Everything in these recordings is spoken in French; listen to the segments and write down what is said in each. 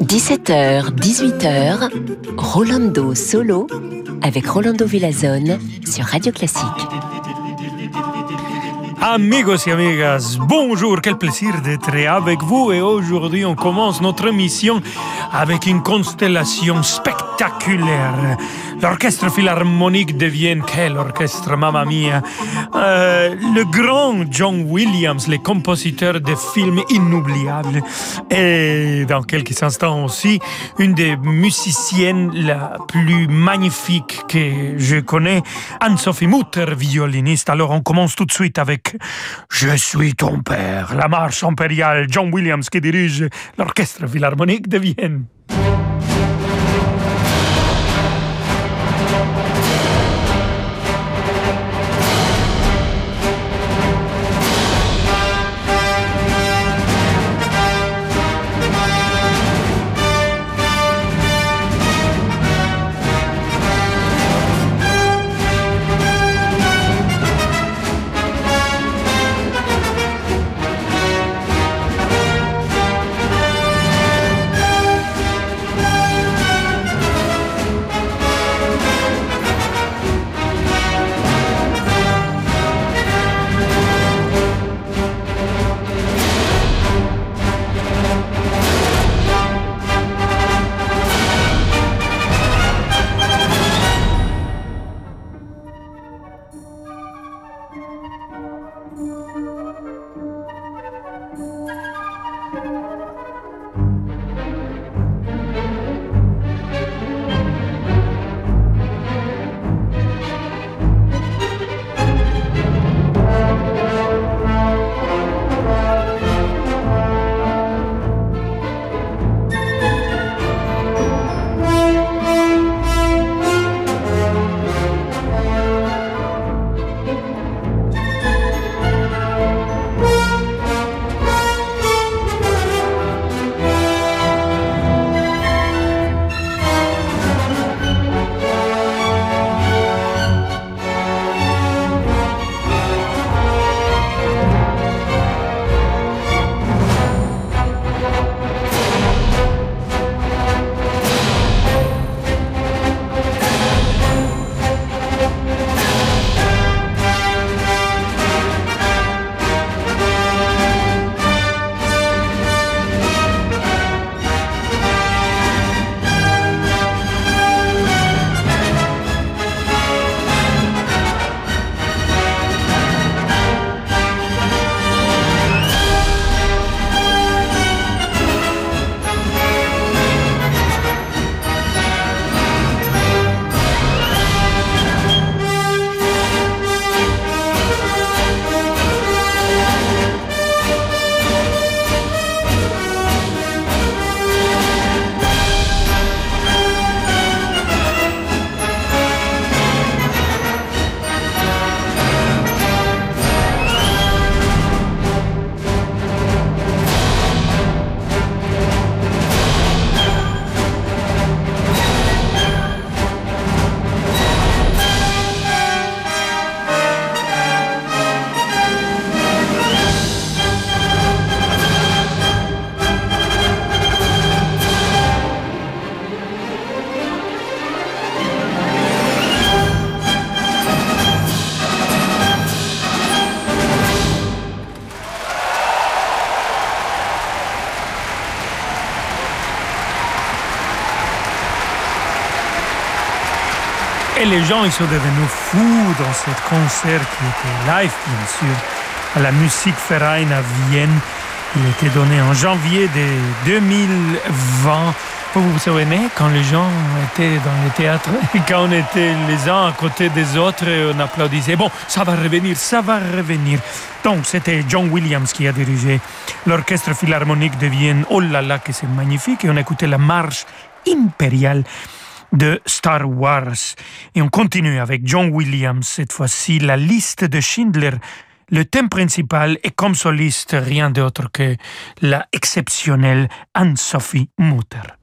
17h, 18h, Rolando Solo avec Rolando Villazone sur Radio Classique. Amigos et amigas, bonjour, quel plaisir d'être avec vous et aujourd'hui on commence notre mission avec une constellation spectaculaire. L'orchestre philharmonique de Vienne, quel orchestre, mamma mia. Euh, le grand John Williams, le compositeur de films inoubliables. Et dans quelques instants aussi, une des musiciennes la plus magnifique que je connais, Anne-Sophie Mutter, violiniste. Alors on commence tout de suite avec Je suis ton père, la marche impériale, John Williams qui dirige l'orchestre philharmonique de Vienne. Les gens ils sont devenus fous dans ce concert qui était live, bien sûr, à la Musique Verein à Vienne. Il était donné en janvier de 2020. Vous vous souvenez quand les gens étaient dans le théâtre et quand on était les uns à côté des autres et on applaudissait? Bon, ça va revenir, ça va revenir. Donc, c'était John Williams qui a dirigé l'orchestre philharmonique de Vienne. Oh là là, que c'est magnifique. Et on écoutait la marche impériale de Star Wars. Et on continue avec John Williams, cette fois-ci, la liste de Schindler. Le thème principal est comme soliste rien d'autre que la exceptionnelle Anne-Sophie Mutter.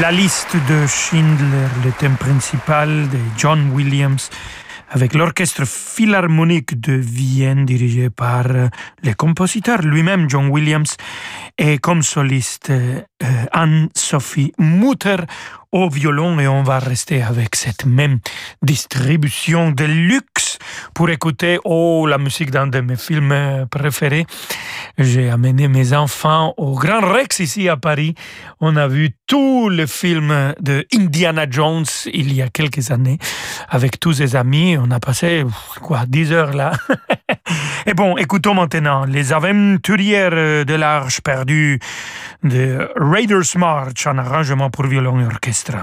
La liste de Schindler, le thème principal de John Williams, avec l'orchestre philharmonique de Vienne dirigé par euh, le compositeur lui-même John Williams et comme soliste euh, Anne-Sophie Mutter au violon. Et on va rester avec cette même distribution de pour écouter oh la musique d'un de mes films préférés j'ai amené mes enfants au Grand Rex ici à Paris. On a vu tous les films de Indiana Jones il y a quelques années avec tous ses amis. On a passé, quoi, 10 heures là. Et bon, écoutons maintenant les aventurières de l'Arche perdue de Raiders March en arrangement pour violon et orchestre.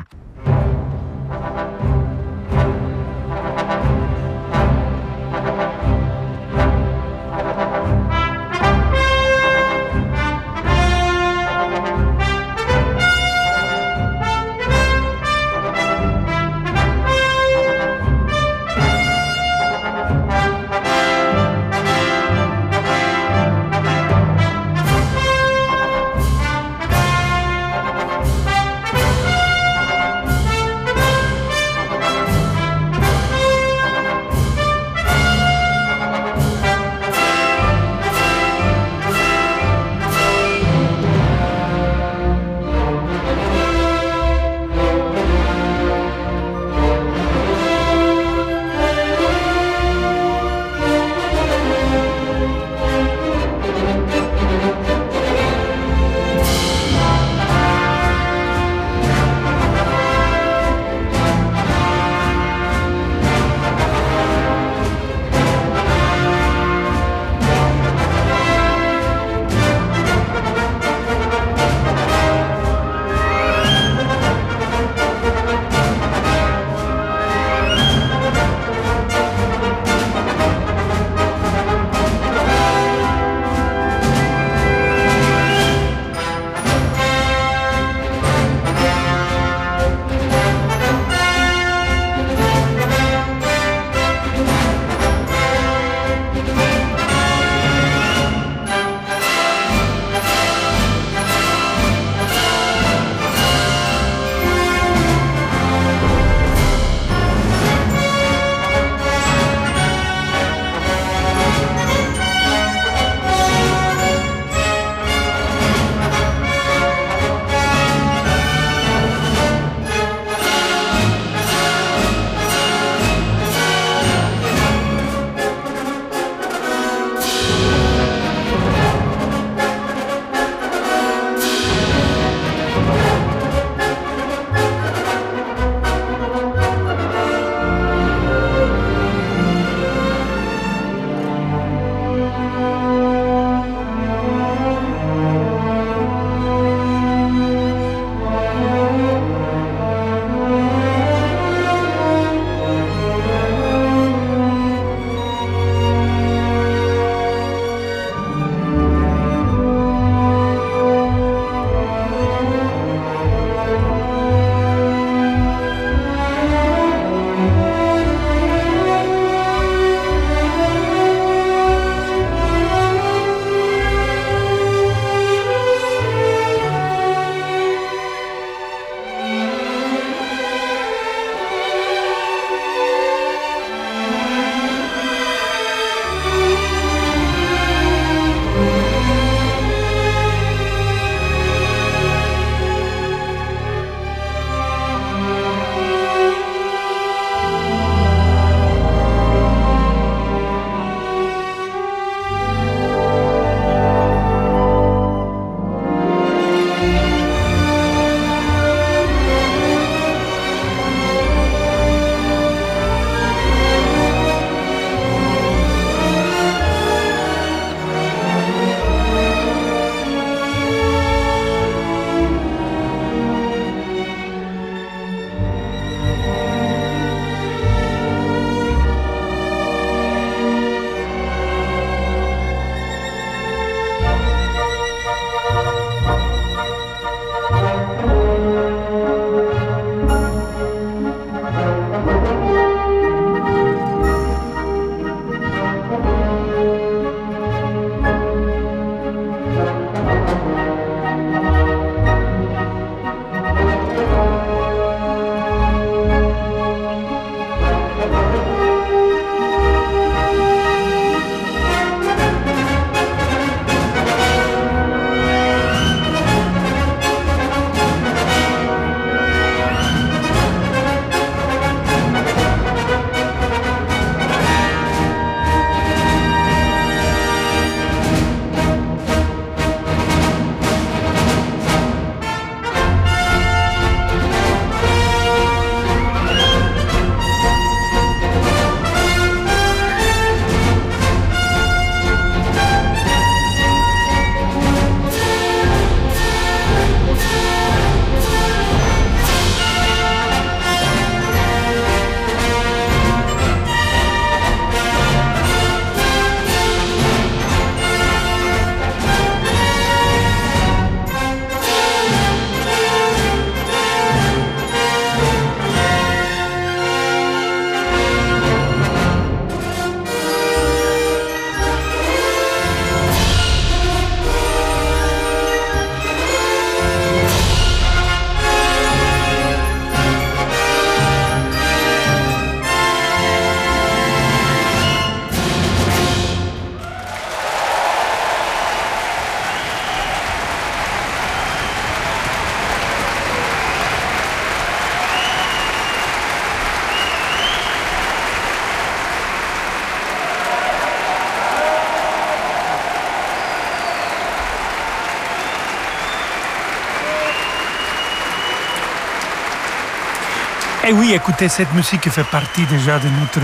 Eh oui, écoutez, cette musique fait partie déjà de notre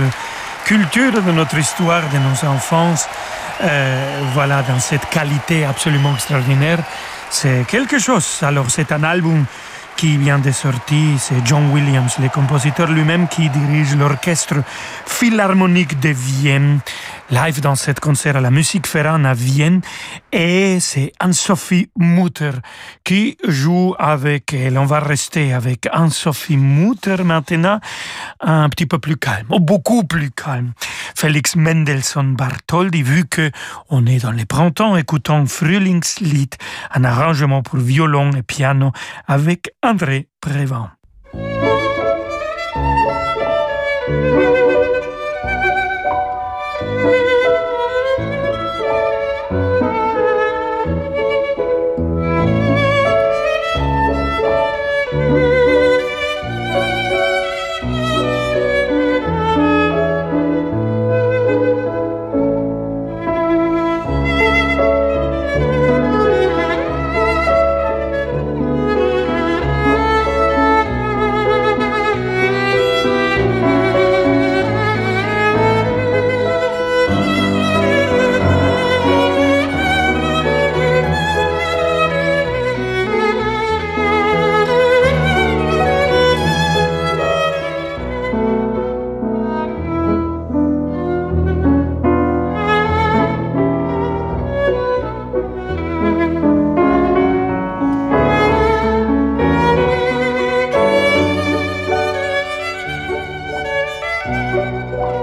culture, de notre histoire, de nos enfances. Euh, voilà, dans cette qualité absolument extraordinaire. C'est quelque chose. Alors, c'est un album qui vient de sortir, c'est John Williams, le compositeur lui-même qui dirige l'orchestre philharmonique de Vienne live dans cet concert à la Musique Ferrand à Vienne. Et c'est Anne-Sophie Mutter qui joue avec elle. On va rester avec Anne-Sophie Mutter maintenant, un petit peu plus calme, ou beaucoup plus calme. Félix Mendelssohn Bartholdy, vu que on est dans les printemps, écoutons Frühlingslied, un arrangement pour violon et piano avec André Prévent. Música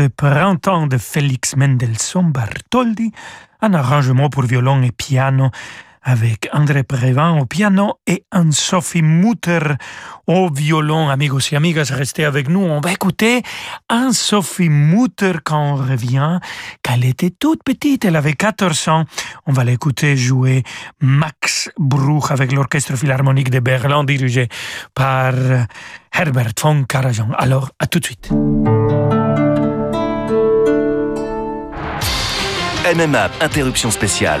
de printemps de Félix Mendelssohn Bartholdy, un arrangement pour violon et piano avec André Prévent au piano et Anne-Sophie Mutter au violon. Amigos et amigas, restez avec nous. On va écouter Anne-Sophie Mutter quand on revient. Quand elle était toute petite, elle avait 14 ans. On va l'écouter jouer Max Bruch avec l'Orchestre Philharmonique de Berlin dirigé par Herbert von Karajan. Alors, à tout de suite. MMA, interruption spéciale.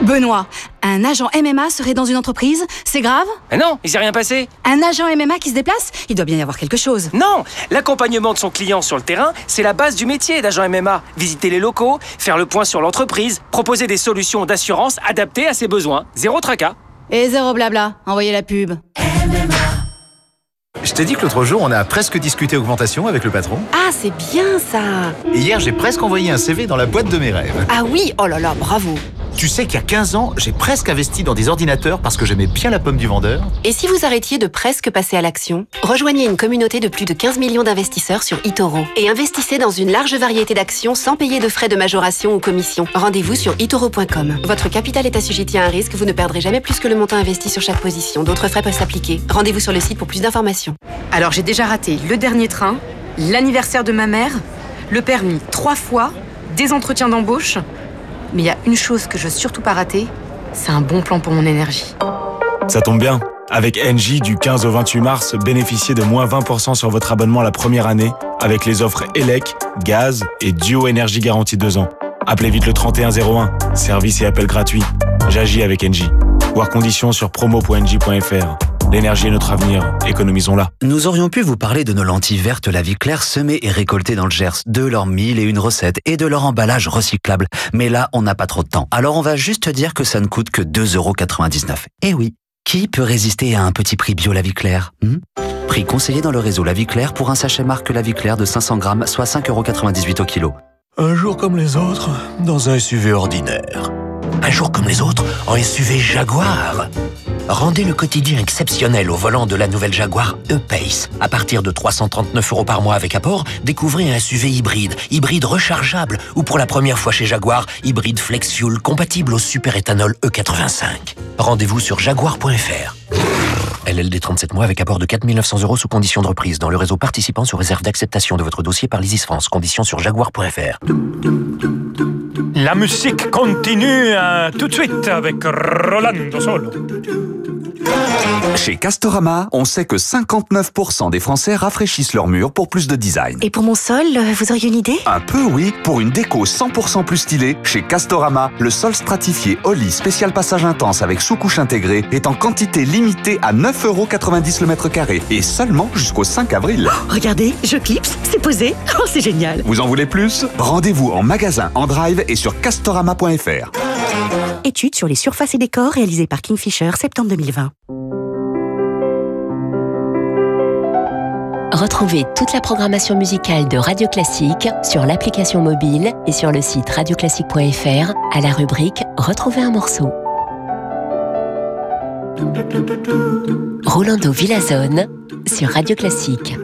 Benoît, un agent MMA serait dans une entreprise C'est grave? Mais non, il s'est rien passé. Un agent MMA qui se déplace Il doit bien y avoir quelque chose. Non, l'accompagnement de son client sur le terrain, c'est la base du métier d'agent MMA. Visiter les locaux, faire le point sur l'entreprise, proposer des solutions d'assurance adaptées à ses besoins. Zéro tracas. Et zéro blabla, envoyez la pub. Je t'ai dit que l'autre jour, on a presque discuté augmentation avec le patron. Ah, c'est bien ça Et hier, j'ai presque envoyé un CV dans la boîte de mes rêves. Ah oui, oh là là, bravo Tu sais qu'il y a 15 ans, j'ai presque investi dans des ordinateurs parce que j'aimais bien la pomme du vendeur. Et si vous arrêtiez de presque passer à l'action Rejoignez une communauté de plus de 15 millions d'investisseurs sur eToro et investissez dans une large variété d'actions sans payer de frais de majoration ou commission. Rendez-vous sur itoro.com. Votre capital est assujetti à un risque, vous ne perdrez jamais plus que le montant investi sur chaque position. D'autres frais peuvent s'appliquer. Rendez-vous sur le site pour plus d'informations. Alors j'ai déjà raté le dernier train, l'anniversaire de ma mère, le permis trois fois, des entretiens d'embauche. Mais il y a une chose que je veux surtout pas rater, c'est un bon plan pour mon énergie. Ça tombe bien. Avec Engie, du 15 au 28 mars, bénéficiez de moins 20% sur votre abonnement la première année avec les offres ELEC, gaz et Duo Énergie garantie 2 ans. Appelez vite le 3101, service et appel gratuit. J'agis avec Engie. Voir conditions sur promo.engie.fr. L'énergie est notre avenir, économisons-la. Nous aurions pu vous parler de nos lentilles vertes La Vie Claire semées et récoltées dans le Gers, de leurs mille et une recettes et de leur emballage recyclable. Mais là, on n'a pas trop de temps. Alors on va juste dire que ça ne coûte que 2,99€. Eh oui, qui peut résister à un petit prix bio La Vie Claire hmm? Prix conseillé dans le réseau La Vie Claire pour un sachet marque La Vie Claire de 500 grammes, soit 5,98€ au kilo. Un jour comme les autres, dans un SUV ordinaire. Un jour comme les autres, en SUV Jaguar. Rendez le quotidien exceptionnel au volant de la nouvelle Jaguar E-Pace. À partir de 339 euros par mois avec apport, découvrez un SUV hybride, hybride rechargeable ou pour la première fois chez Jaguar, hybride flex fuel compatible au super-éthanol E85. Rendez-vous sur jaguar.fr. LLD 37 mois avec apport de 4 900 euros sous condition de reprise dans le réseau participant sous réserve d'acceptation de votre dossier par l'ISIS France. Conditions sur jaguar.fr. La musique continue euh, tout de suite avec Rolando Solo. Chez Castorama, on sait que 59% des Français rafraîchissent leurs murs pour plus de design. Et pour mon sol, vous auriez une idée? Un peu oui, pour une déco 100% plus stylée, chez Castorama, le sol stratifié Oli spécial passage intense avec sous-couche intégrée est en quantité limitée à 9,90€ le mètre carré et seulement jusqu'au 5 avril. Oh, regardez, je clipse, c'est posé, oh c'est génial Vous en voulez plus? Rendez-vous en magasin, en drive et sur castorama.fr. Étude sur les surfaces et décors réalisée par Kingfisher, septembre 2020. Retrouvez toute la programmation musicale de Radio Classique sur l'application mobile et sur le site radioclassique.fr à la rubrique Retrouver un morceau. Rolando Villazone sur Radio Classique.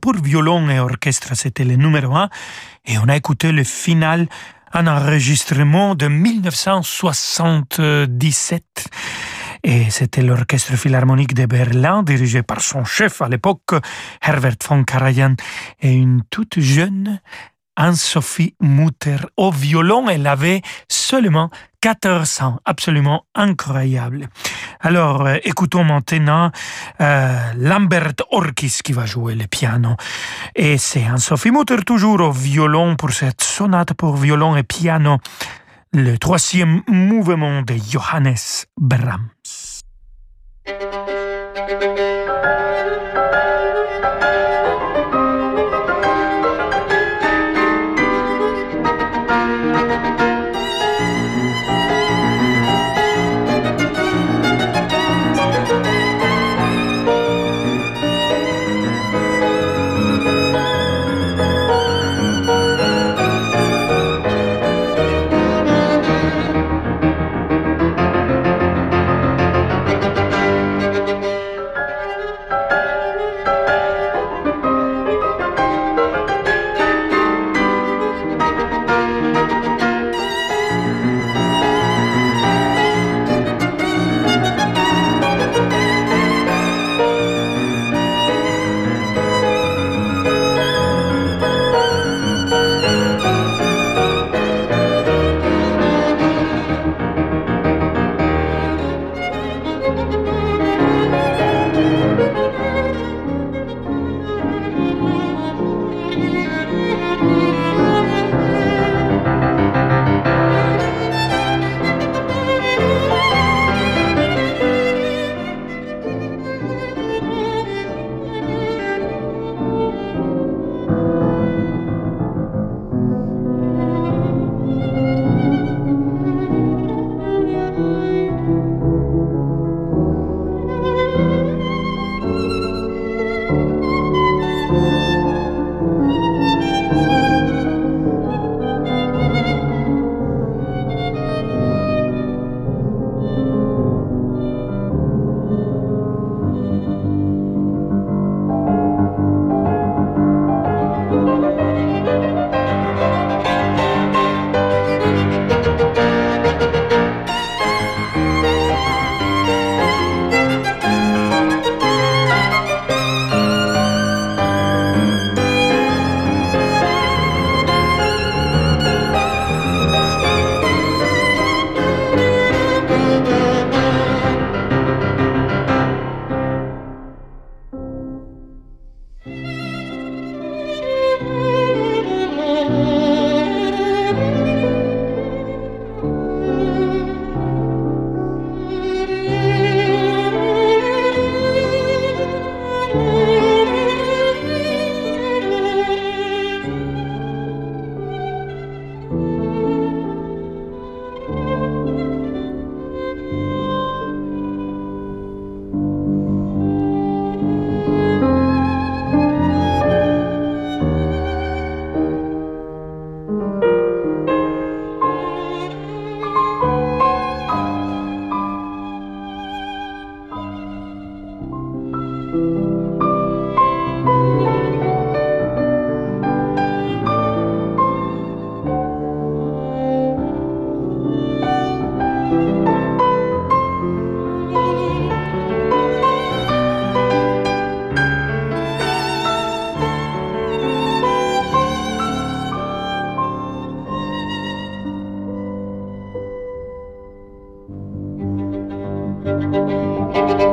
Pour violon et orchestre, c'était le numéro un, et on a écouté le final, un enregistrement de 1977. Et c'était l'Orchestre Philharmonique de Berlin, dirigé par son chef à l'époque, Herbert von Karajan, et une toute jeune Anne-Sophie Mutter au violon. Elle avait seulement 14 ans, absolument incroyable. Alors, euh, écoutons maintenant euh, Lambert Orkis qui va jouer le piano. Et c'est Anne-Sophie Mutter toujours au violon pour cette sonate pour violon et piano, le troisième mouvement de Johannes Brahms. Música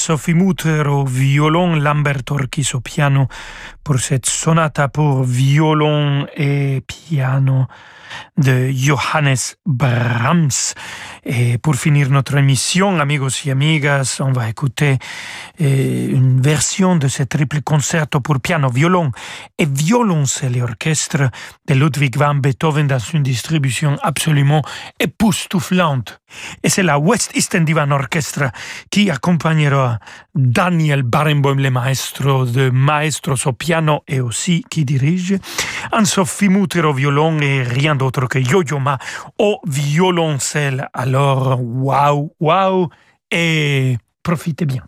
Anne-Sophie Mutter violon, Lambert Orkis piano. Pour cette sonata pour violon et piano de Johannes Brahms. Et pour finir notre émission, amigos y amigas, on va écouter eh, une version de ce triple concerto pour piano, violon et violoncelle orchestre de Ludwig van Beethoven dans une distribution absolument époustouflante. Et c'est la West Eastern Divan Orchestra qui accompagnera Daniel Barenboim, le maestro de maestros au piano et aussi qui dirige, Anne-Sophie Mutter au violon et rien d'autre que Yo-Yo Ma au violoncelle. Alors, waouh, waouh, et profitez bien.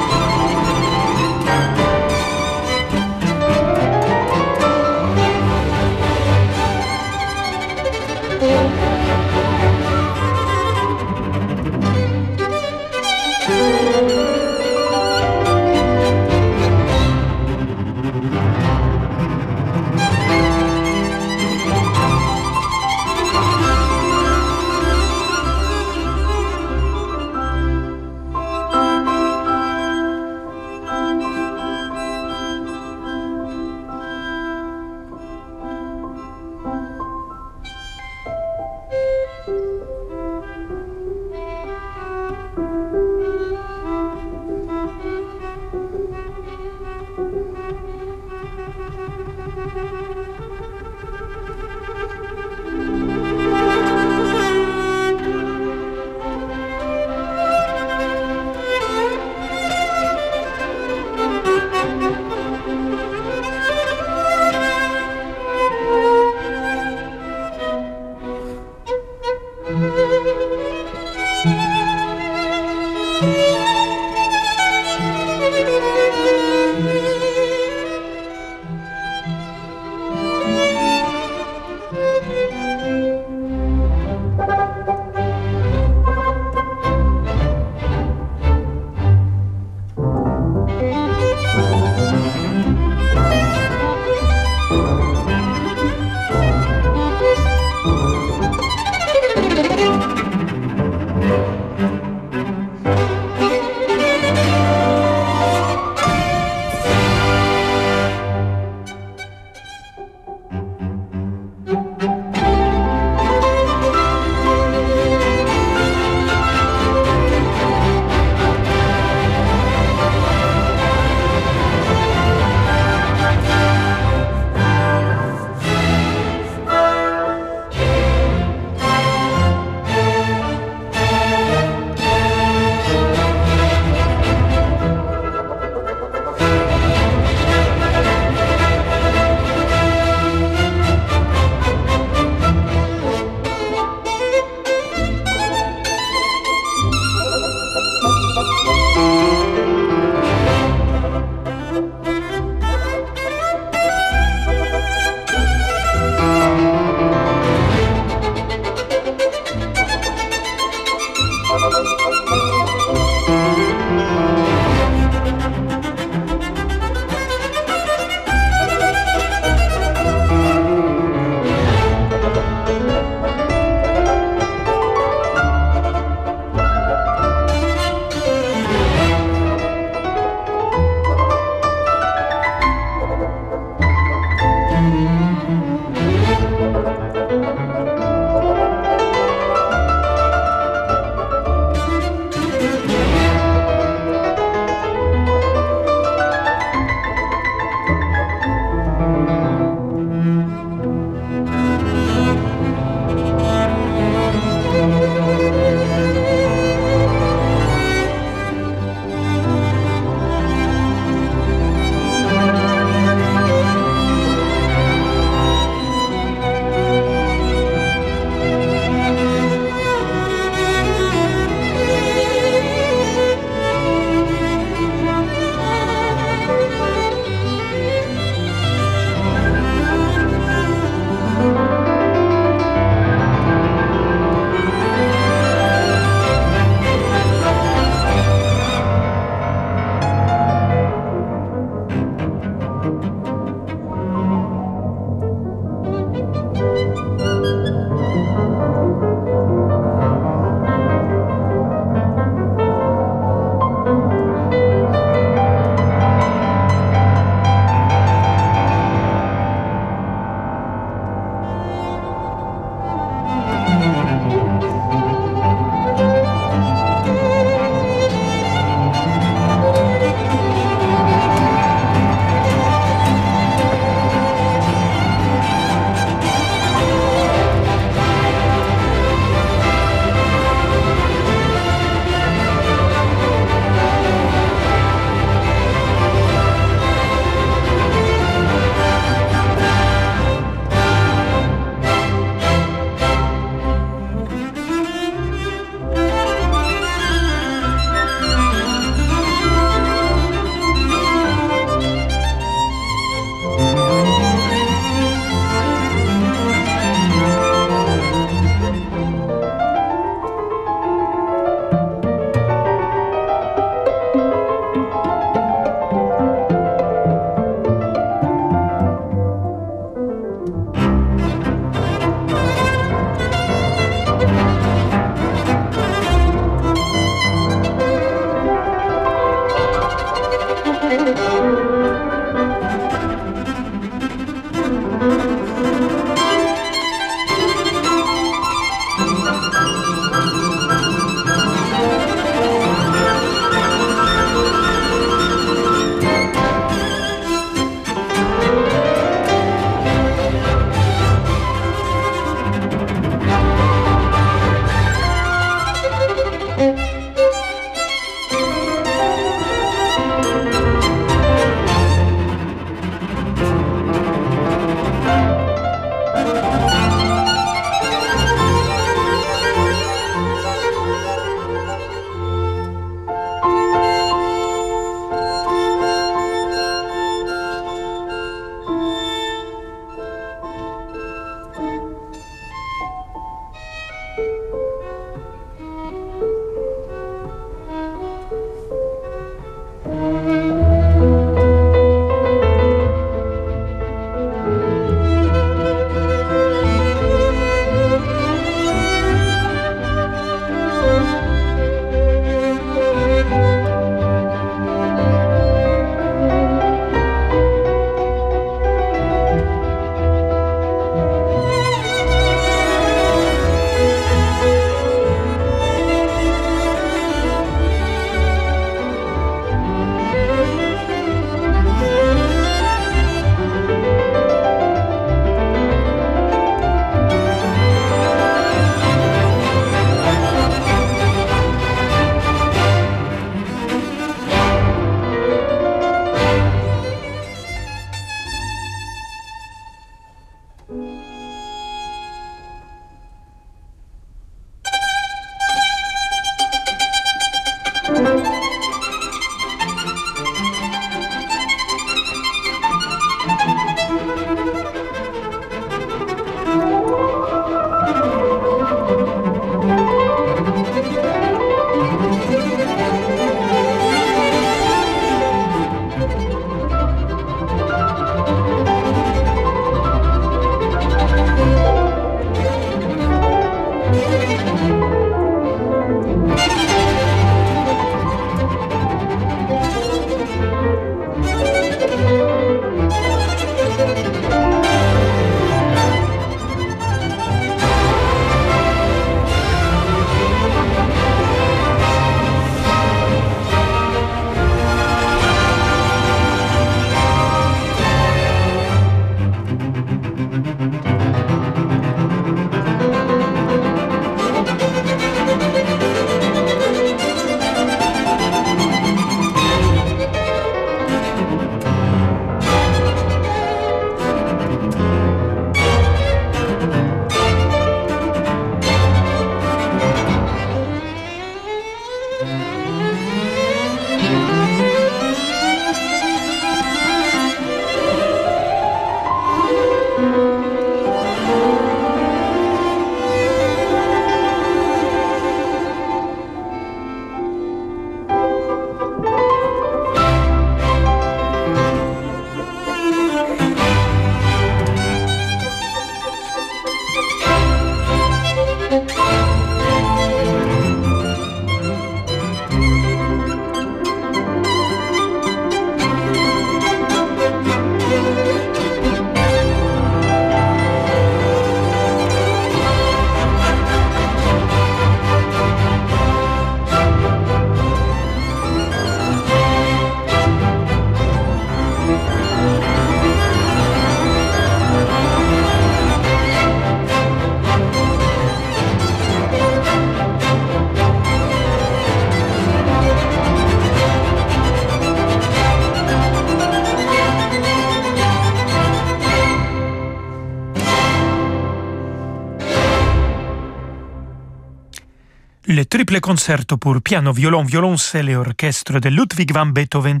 Triple concerto pour piano, violon, violoncelle et orchestre de Ludwig van Beethoven.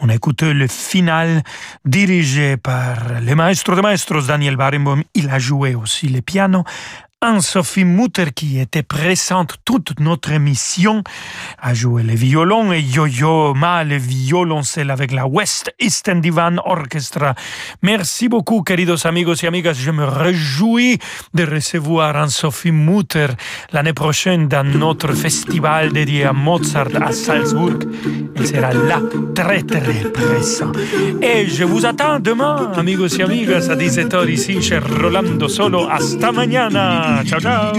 On a écouté le final dirigé par le maestro de maestros Daniel Barenboim. Il a joué aussi le piano Anne-Sophie Mutter, qui était présente toute notre émission, a joué le violon et Yo-Yo Ma, le violoncelle avec la West Eastern Divan Orchestra. Merci beaucoup, queridos amigos et amigas. Je me réjouis de recevoir Anne-Sophie Mutter l'année prochaine dans notre festival dédié à Mozart à Salzbourg. Elle sera là, très très présent. Et je vous attends demain, amigos et amigas, à 17h ici Rolando Solo. Hasta mañana! prochain. Ciao.